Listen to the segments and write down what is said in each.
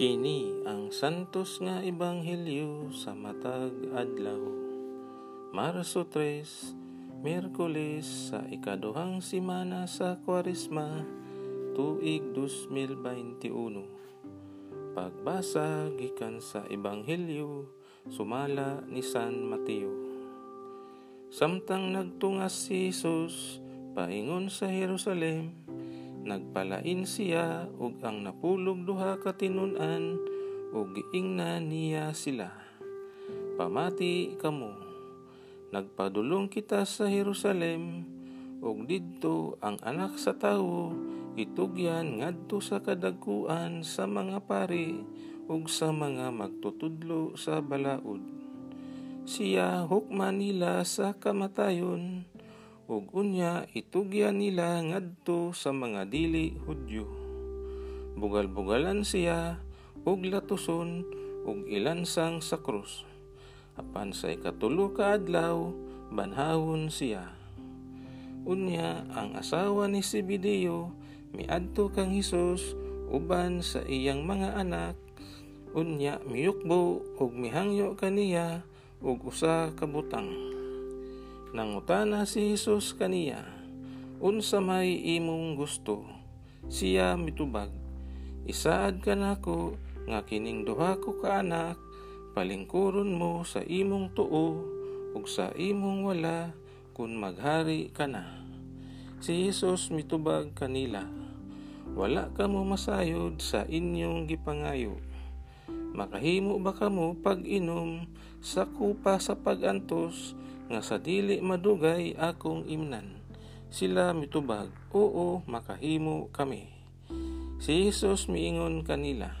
Kini ang santos nga ebanghelyo sa matag adlaw. Marso 3, Miyerkules sa ikaduhang simana sa Kwaresma, tuig 2021. Pagbasa gikan sa ebanghelyo sumala ni San Mateo. Samtang nagtungas si Jesus paingon sa Jerusalem, Nagpalain siya ug ang napulog duha ka tinun-an ug giingnan niya sila. Pamati kamo. Nagpadulong kita sa Jerusalem ug didto ang anak sa tawo itugyan ngadto sa kadagkuan sa mga pari ug sa mga magtutudlo sa balaod. Siya hukman nila sa kamatayon ug unya itugyan nila ngadto sa mga dili Hudyo. Bugal-bugalan siya ug latuson ug ilansang sa krus. Apan sa ikatulo ka adlaw banhawon siya. Unya ang asawa ni Sibideo miadto kang Hesus uban sa iyang mga anak unya miyukbo ug mihangyo kaniya ug usa ka butang. Nangutana si Jesus kaniya, unsa may imong gusto. Siya mitubag, isaad ka nako nga kining duha ko ka anak, palingkuron mo sa imong tuo ug sa imong wala kun maghari ka na. Si Jesus mitubag kanila, wala ka mo masayod sa inyong gipangayo. Makahimo ba kamo pag-inom sa kupa sa pagantos nga sa dili madugay akong imnan. Sila mitubag, oo, makahimo kami. Si Jesus miingon kanila,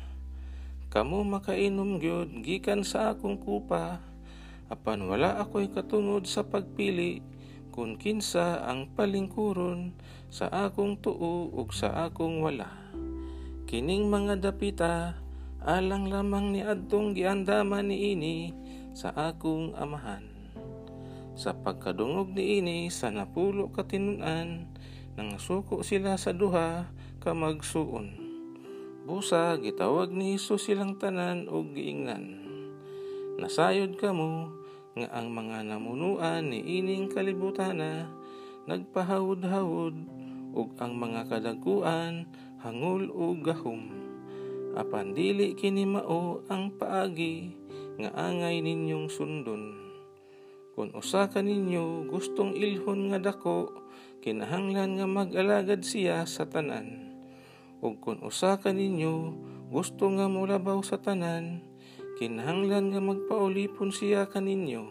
Kamu makainom gyud gikan sa akong kupa, apan wala ako'y katungod sa pagpili kung kinsa ang palingkuron sa akong tuo ug sa akong wala. Kining mga dapita, alang lamang ni adtong giandaman ni ini sa akong amahan. Sa pagkadungog ni ini sa napulo katinunan, nang suko sila sa duha ka magsuon. Busa gitawag ni Hesus silang tanan og giingnan. Nasayod kamo nga ang mga namunuan ni ining kalibutana nagpahawod-hawod ug ang mga kadagkuan hangul ug gahom. Apan dili kini mao ang paagi nga angay ninyong sundon. Kung usa ka ninyo gustong ilhon nga dako, kinahanglan nga mag-alagad siya sa tanan. Ug kung usa ka ninyo gusto nga mulabaw sa tanan, kinahanglan nga magpaulipon siya kaninyo.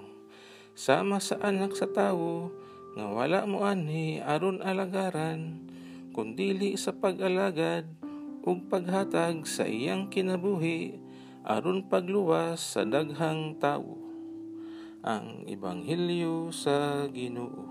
Sama sa anak sa tawo, nga wala mo anhi aron alagaran, kundili sa pag-alagad ug paghatag sa iyang kinabuhi aron pagluwas sa daghang tawo ang Ebanghelyo sa Ginoo.